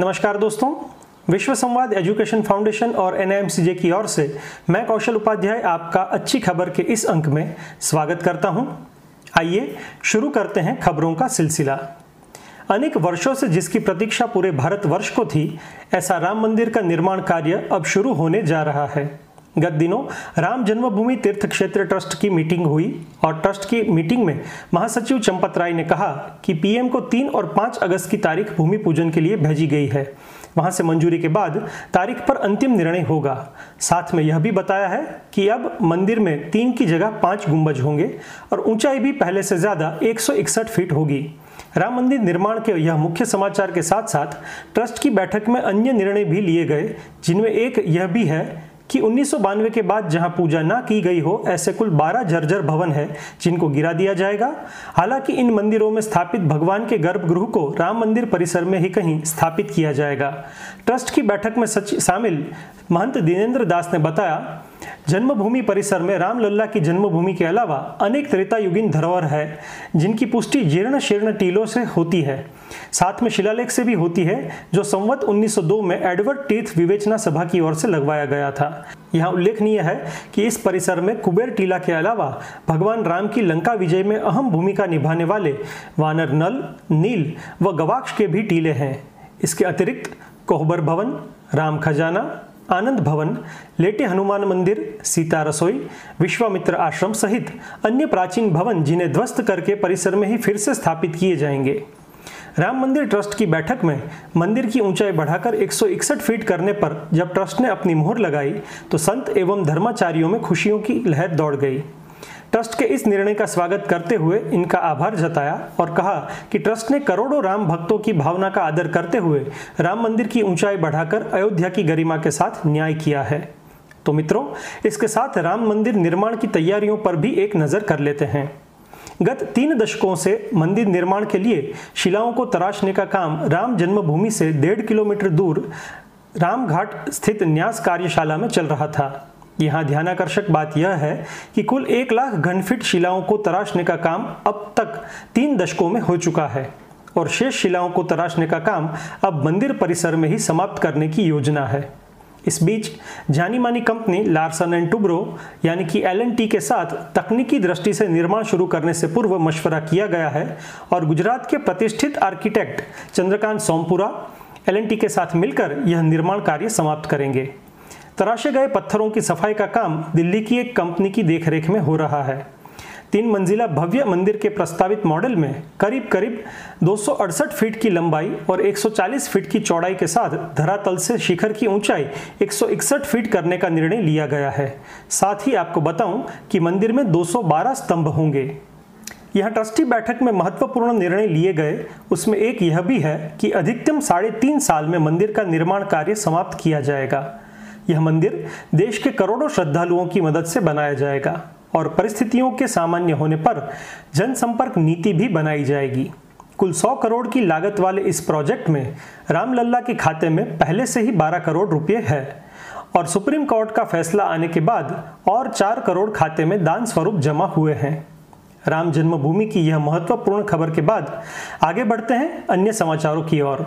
नमस्कार दोस्तों, विश्व संवाद एजुकेशन फाउंडेशन और एन की ओर से मैं कौशल उपाध्याय आपका अच्छी खबर के इस अंक में स्वागत करता हूँ। आइए शुरू करते हैं खबरों का सिलसिला अनेक वर्षों से जिसकी प्रतीक्षा पूरे भारत वर्ष को थी, ऐसा राम मंदिर का निर्माण कार्य अब शुरू होने जा रहा है गत दिनों राम जन्मभूमि तीर्थ क्षेत्र ट्रस्ट की मीटिंग हुई और ट्रस्ट की मीटिंग में महासचिव चंपत राय ने कहा कि पीएम को तीन और पाँच अगस्त की तारीख भूमि पूजन के लिए भेजी गई है। वहाँ से मंजूरी के बाद तारीख पर अंतिम निर्णय होगा। साथ में यह भी बताया है कि अब मंदिर में तीन की जगह पाँच गुंबज होंगे और ऊंचाई भी पहले से ज़्यादा एक सौ इकसठ फीट होगी। राम मंदिर निर्माण के यह मुख्य समाचार के साथ साथ ट्रस्ट की बैठक में अन्य निर्णय भी लिए गए, जिनमें एक यह भी है कि उन्नीस सौ बानवे के बाद जहाँ पूजा ना की गई हो, ऐसे कुल 12 जर्जर भवन है, जिनको गिरा दिया जाएगा। हालाँकि इन मंदिरों में स्थापित भगवान के गर्भगृह को राम मंदिर परिसर में ही कहीं स्थापित किया जाएगा। ट्रस्ट की बैठक में शामिल महंत दीनेन्द्र दास ने बताया जन्मभूमि परिसर में रामलल्ला की जन्मभूमि के अलावा अनेक त्रेता युगीन धरोहर है, जिनकी पुष्टि जीर्ण शीर्ण टीलों से होती है। साथ में शिलालेख से भी होती है, जो संवत 1902 में एडवर्ड तीर्थ विवेचना सभा की ओर से लगवाया गया था। यहाँ उल्लेखनीय है कि इस परिसर में कुबेर टीला के अलावा भगवान राम की लंका विजय में अहम भूमिका निभाने वाले वानर नल, नील व गवाक्ष के भी टीले हैं। इसके अतिरिक्त कोहबर भवन, राम खजाना आनंद भवन, लेटे हनुमान मंदिर, सीता रसोई, विश्वामित्र आश्रम सहित अन्य प्राचीन भवन जिन्हें ध्वस्त करके परिसर में ही फिर से स्थापित किए जाएँगे। राम मंदिर ट्रस्ट की बैठक में मंदिर की ऊंचाई बढ़ाकर 161 फीट करने पर जब ट्रस्ट ने अपनी मोहर लगाई तो संत एवं धर्माचार्यों में खुशियों की लहर दौड़ गई। ट्रस्ट के इस निर्णय का स्वागत करते हुए इनका आभार जताया और कहा कि ट्रस्ट ने करोड़ों राम भक्तों की भावना का आदर करते हुए राम मंदिर की ऊंचाई बढ़ाकर अयोध्या की गरिमा के साथ न्याय किया है। तो मित्रों, इसके साथ राम मंदिर निर्माण की तैयारियों पर भी एक नज़र कर लेते हैं। गत तीन दशकों से मंदिर निर्माण के लिए शिलाओं को तराशने का काम राम जन्मभूमि से डेढ़ किलोमीटर दूर रामघाट स्थित न्यास कार्यशाला में चल रहा था। यहाँ ध्यानाकर्षक बात यह है कि कुल एक लाख घनफिट शिलाओं को तराशने का काम अब तक तीन दशकों में हो चुका है और शेष शिलाओं को तराशने का काम अब मंदिर परिसर में ही समाप्त करने की योजना है। इस बीच जानी मानी कंपनी लार्सन एंड टुब्रो, यानी कि एलएनटी के साथ तकनीकी दृष्टि से निर्माण शुरू करने से पूर्व मशवरा किया गया है और गुजरात के प्रतिष्ठित आर्किटेक्ट चंद्रकांत सोमपुरा एलएनटी के साथ मिलकर यह निर्माण कार्य समाप्त करेंगे। तराशे गए पत्थरों की सफ़ाई का काम दिल्ली की एक कंपनी की देखरेख में हो रहा है। तीन मंजिला भव्य मंदिर के प्रस्तावित मॉडल में करीब करीब दो सौ अड़सठ फीट की लंबाई और 140 फीट की चौड़ाई के साथ धरातल से शिखर की ऊंचाई 161 फीट करने का निर्णय लिया गया है। साथ ही आपको बताऊँ कि मंदिर में 212 स्तंभ होंगे। यह ट्रस्टी बैठक में महत्वपूर्ण निर्णय लिए गए। उसमें एक यह भी है कि अधिकतम साढ़े तीन साल में मंदिर का निर्माण कार्य समाप्त किया जाएगा। यह मंदिर देश के करोड़ों श्रद्धालुओं की मदद से बनाया जाएगा और परिस्थितियों के सामान्य होने पर जनसंपर्क नीति भी बनाई जाएगी। कुल 100 करोड़ की लागत वाले इस प्रोजेक्ट में रामलल्ला के खाते में पहले से ही 12 करोड़ रुपए है और सुप्रीम कोर्ट का फैसला आने के बाद और 4 करोड़ खाते में दान स्वरूप जमा हुए हैं। राम जन्मभूमि की यह महत्वपूर्ण खबर के बाद आगे बढ़ते हैं अन्य समाचारों की ओर।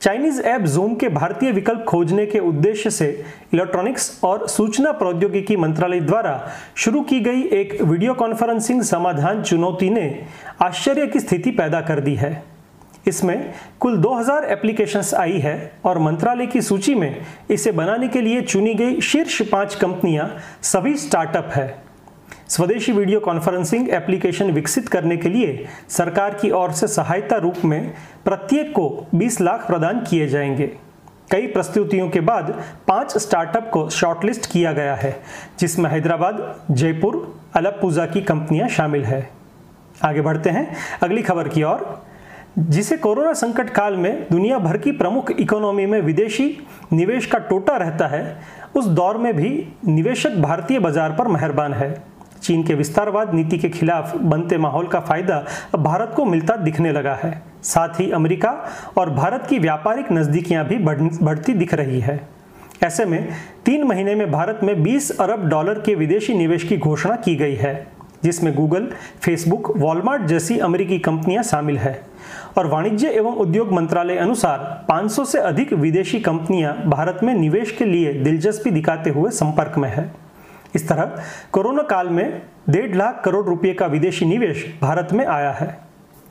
चाइनीज़ ऐप जूम के भारतीय विकल्प खोजने के उद्देश्य से इलेक्ट्रॉनिक्स और सूचना प्रौद्योगिकी मंत्रालय द्वारा शुरू की गई एक वीडियो कॉन्फ्रेंसिंग समाधान चुनौती ने आश्चर्य की स्थिति पैदा कर दी है। इसमें कुल 2000 एप्लीकेशंस आई है और मंत्रालय की सूची में इसे बनाने के लिए चुनी गई शीर्ष पाँच कंपनियाँ सभी स्टार्टअप है। स्वदेशी वीडियो कॉन्फ्रेंसिंग एप्लीकेशन विकसित करने के लिए सरकार की ओर से सहायता रूप में प्रत्येक को 20 लाख प्रदान किए जाएँगे। कई प्रस्तुतियों के बाद पाँच स्टार्टअप को शॉर्टलिस्ट किया गया है, जिसमें हैदराबाद, जयपुर अलपुजा की कंपनियाँ शामिल है। आगे बढ़ते हैं। अगली खबर की ओर, जिसे कोरोना संकट काल में दुनिया भर की प्रमुख इकोनॉमी में विदेशी निवेश का टोटा रहता है, उस दौर में भी निवेशक भारतीय बाज़ार पर मेहरबान है। चीन के विस्तारवाद नीति के खिलाफ बनते माहौल का फ़ायदा भारत को मिलता दिखने लगा है। साथ ही अमेरिका और भारत की व्यापारिक नजदीकियाँ भी बढ़ती दिख रही है। ऐसे में तीन महीने में भारत में 20 अरब डॉलर के विदेशी निवेश की घोषणा की गई है, जिसमें गूगल, फेसबुक, वॉलमार्ट जैसी अमेरिकी कंपनियाँ शामिल है और वाणिज्य एवं उद्योग मंत्रालय अनुसार 500 से अधिक विदेशी कंपनियाँ भारत में निवेश के लिए दिलचस्पी दिखाते हुए संपर्क में है। इस तरह कोरोना काल में डेढ़ लाख करोड़ रुपए का विदेशी निवेश भारत में आया है।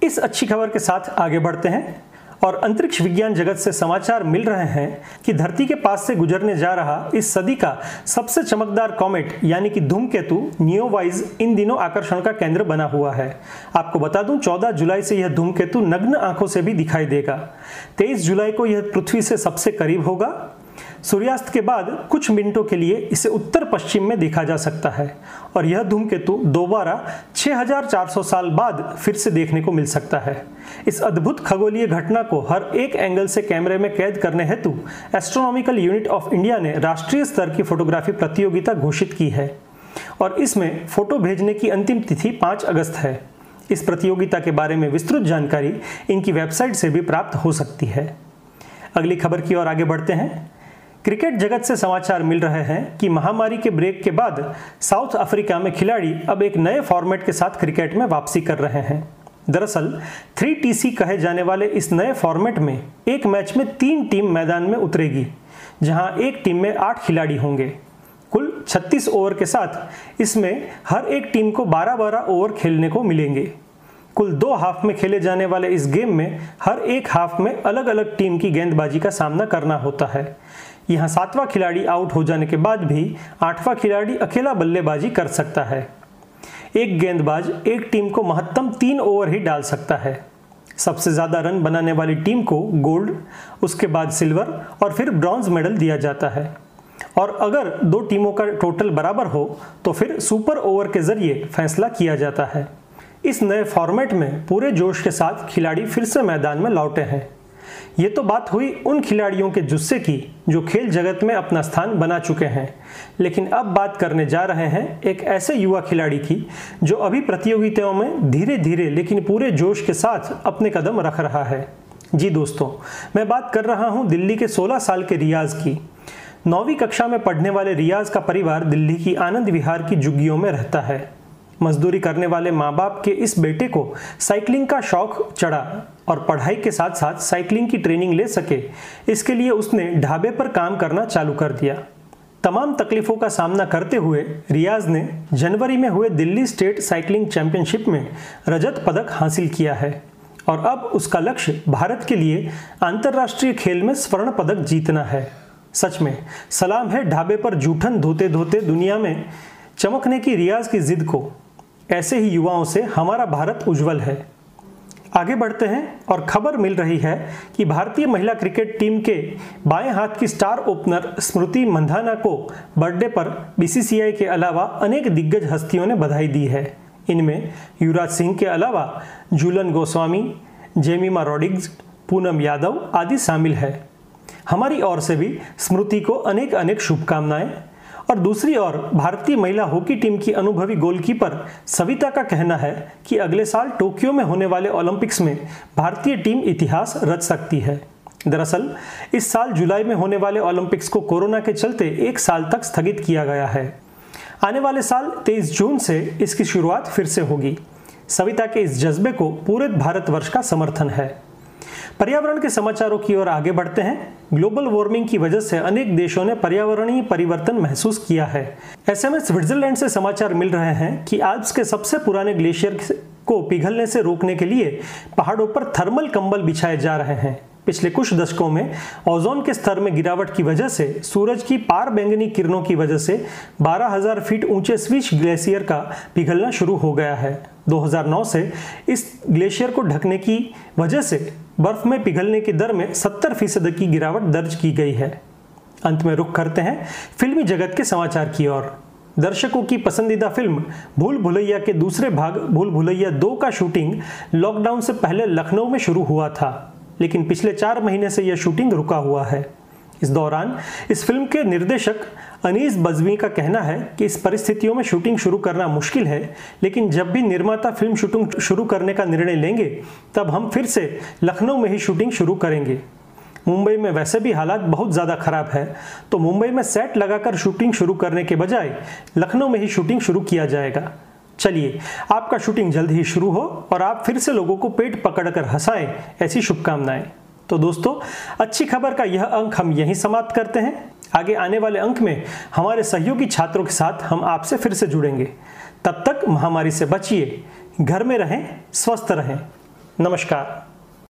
इस अच्छी खबर के साथ आगे बढ़ते हैं और अंतरिक्ष विज्ञान जगत से समाचार मिल रहे हैं कि धरती के पास से गुजरने जा रहा इस सदी का सबसे चमकदार कॉमेट, यानी कि धूमकेतु, नियोवाइज, इन दिनों आकर्षण का केंद्र बना हुआ है। आपको बता दूँ 14 जुलाई से यह धूमकेतु नग्न आँखों से भी दिखाई देगा। 23 जुलाई को यह पृथ्वी से सबसे करीब होगा। सूर्यास्त के बाद कुछ मिनटों के लिए इसे उत्तर पश्चिम में देखा जा सकता है और यह धूमकेतु दोबारा 6400 साल बाद फिर से देखने को मिल सकता है। इस अद्भुत खगोलीय घटना को हर एक एंगल से कैमरे में कैद करने हेतु एस्ट्रोनॉमिकल यूनिट ऑफ़ इंडिया ने राष्ट्रीय स्तर की फोटोग्राफी प्रतियोगिता घोषित की है और इसमें फ़ोटो भेजने की अंतिम तिथि 5 अगस्त है। इस प्रतियोगिता के बारे में विस्तृत जानकारी इनकी वेबसाइट से भी प्राप्त हो सकती है। अगली खबर की ओर आगे बढ़ते हैं। क्रिकेट जगत से समाचार मिल रहे हैं कि महामारी के ब्रेक के बाद साउथ अफ्रीका में खिलाड़ी अब एक नए फॉर्मेट के साथ क्रिकेट में वापसी कर रहे हैं। दरअसल, थ्री टीसी कहे जाने वाले इस नए फॉर्मेट में एक मैच में तीन टीम मैदान में उतरेगी, जहाँ एक टीम में आठ खिलाड़ी होंगे। कुल 36 ओवर के साथ इसमें हर एक टीम को 12-12 ओवर खेलने को मिलेंगे। कुल दो हाफ़ में खेले जाने वाले इस गेम में हर एक हाफ़ में अलग अलग टीम की गेंदबाजी का सामना करना होता है। यहाँ सातवां खिलाड़ी आउट हो जाने के बाद भी आठवां खिलाड़ी अकेला बल्लेबाजी कर सकता है। एक गेंदबाज एक टीम को महत्तम तीन ओवर ही डाल सकता है। सबसे ज़्यादा रन बनाने वाली टीम को गोल्ड, उसके बाद सिल्वर और फिर ब्रॉन्ज मेडल दिया जाता है। और अगर दो टीमों का टोटल बराबर हो तो फिर सुपर ओवर के ज़रिए फैसला किया जाता है। इस नए फॉर्मेट में पूरे जोश के साथ खिलाड़ी फिर से मैदान में लौटे हैं। ये तो बात हुई उन खिलाड़ियों के जुस्से की, जो खेल जगत में अपना स्थान बना चुके हैं। लेकिन अब बात करने जा रहे हैं एक ऐसे युवा खिलाड़ी की, जो अभी प्रतियोगिताओं में धीरे धीरे लेकिन पूरे जोश के साथ अपने कदम रख रहा है। जी दोस्तों, मैं बात कर रहा हूँ दिल्ली के 16 साल के रियाज की। नौवीं कक्षा में पढ़ने वाले रियाज का परिवार दिल्ली की आनंद विहार की जुग्गियों में रहता है। मजदूरी करने वाले माँ बाप के इस बेटे को साइकिलिंग का शौक चढ़ा और पढ़ाई के साथ साथ साइकिलिंग की ट्रेनिंग ले सके। इसके लिए उसने ढाबे पर काम करना चालू कर दिया। तमाम तकलीफों का सामना करते हुए रियाज ने जनवरी में हुए दिल्ली स्टेट साइकिलिंग चैंपियनशिप में रजत पदक हासिल किया है और अब उसका लक्ष्य भारत के लिए अंतर्राष्ट्रीय खेल में स्वर्ण पदक जीतना है। सच में, सलाम है ढाबे पर जूठन धोते धोते दुनिया में चमकने की रियाज की जिद को। ऐसे ही युवाओं से हमारा भारत उज्जवल है। आगे बढ़ते हैं और खबर मिल रही है कि भारतीय महिला क्रिकेट टीम के बाएँ हाथ की स्टार ओपनर स्मृति मंधाना को बर्थडे पर बीसीसीआई के अलावा अनेक दिग्गज हस्तियों ने बधाई दी है। इनमें युवराज सिंह के अलावा जूलन गोस्वामी, जेमिमा रॉडिग्स, पूनम यादव आदि शामिल है। हमारी ओर से भी स्मृति को अनेक अनेक शुभकामनाएँ। और दूसरी ओर, भारतीय महिला हॉकी टीम की अनुभवी गोलकीपर सविता का कहना है कि अगले साल टोक्यो में होने वाले ओलंपिक्स में भारतीय टीम इतिहास रच सकती है। दरअसल, इस साल जुलाई में होने वाले ओलंपिक्स को कोरोना के चलते एक साल तक स्थगित किया गया है। आने वाले साल 23 जून से इसकी शुरुआत फिर से होगी। सविता के इस जज्बे को पूरे भारतवर्ष का समर्थन है। पर्यावरण के समाचारों की ओर आगे बढ़ते हैं। ग्लोबल वार्मिंग की वजह से अनेक देशों ने पर्यावरणीय परिवर्तन महसूस किया है। ऐसे में स्विट्जरलैंड से समाचार मिल रहे हैं कि आल्प्स के सबसे पुराने ग्लेशियर को पिघलने से रोकने के लिए पहाड़ों पर थर्मल कंबल बिछाए जा रहे हैं। पिछले कुछ दशकों में ओजोन के स्तर में गिरावट की वजह से सूरज की पार बैंगनी किरणों की वजह से 12,000 फीट ऊँचे स्विच ग्लेशियर का पिघलना शुरू हो गया है। 2009 से इस ग्लेशियर को ढकने की वजह से बर्फ़ में पिघलने की दर में 70 फ़ीसद की गिरावट दर्ज की गई है। अंत में रुख करते हैं फिल्मी जगत के समाचार की ओर। दर्शकों की पसंदीदा फ़िल्म भूल भुलैया के दूसरे भाग, भूल भुलैया दो का शूटिंग लॉकडाउन से पहले लखनऊ में शुरू हुआ था, लेकिन पिछले चार महीने से यह शूटिंग रुका हुआ है। इस दौरान इस फ़िल्म के निर्देशक अनीस बजवी का कहना है कि इस परिस्थितियों में शूटिंग शुरू करना मुश्किल है, लेकिन जब भी निर्माता फ़िल्म शूटिंग शुरू करने का निर्णय लेंगे, तब हम फिर से लखनऊ में ही शूटिंग शुरू करेंगे। मुंबई में वैसे भी हालात बहुत ज़्यादा खराब है तो मुंबई में सेट लगाकर शूटिंग शुरू करने के बजाय लखनऊ में ही शूटिंग शुरू किया जाएगा। चलिए, आपका शूटिंग जल्द ही शुरू हो और आप फिर से लोगों को पेट पकड़कर हंसाएँ, ऐसी शुभकामनाएँ। तो दोस्तों, अच्छी खबर का यह अंक हम यहीं समाप्त करते हैं। आगे आने वाले अंक में हमारे सहयोगी छात्रों के साथ हम आपसे फिर से जुड़ेंगे। तब तक महामारी से बचिए, घर में रहें, स्वस्थ रहें। नमस्कार।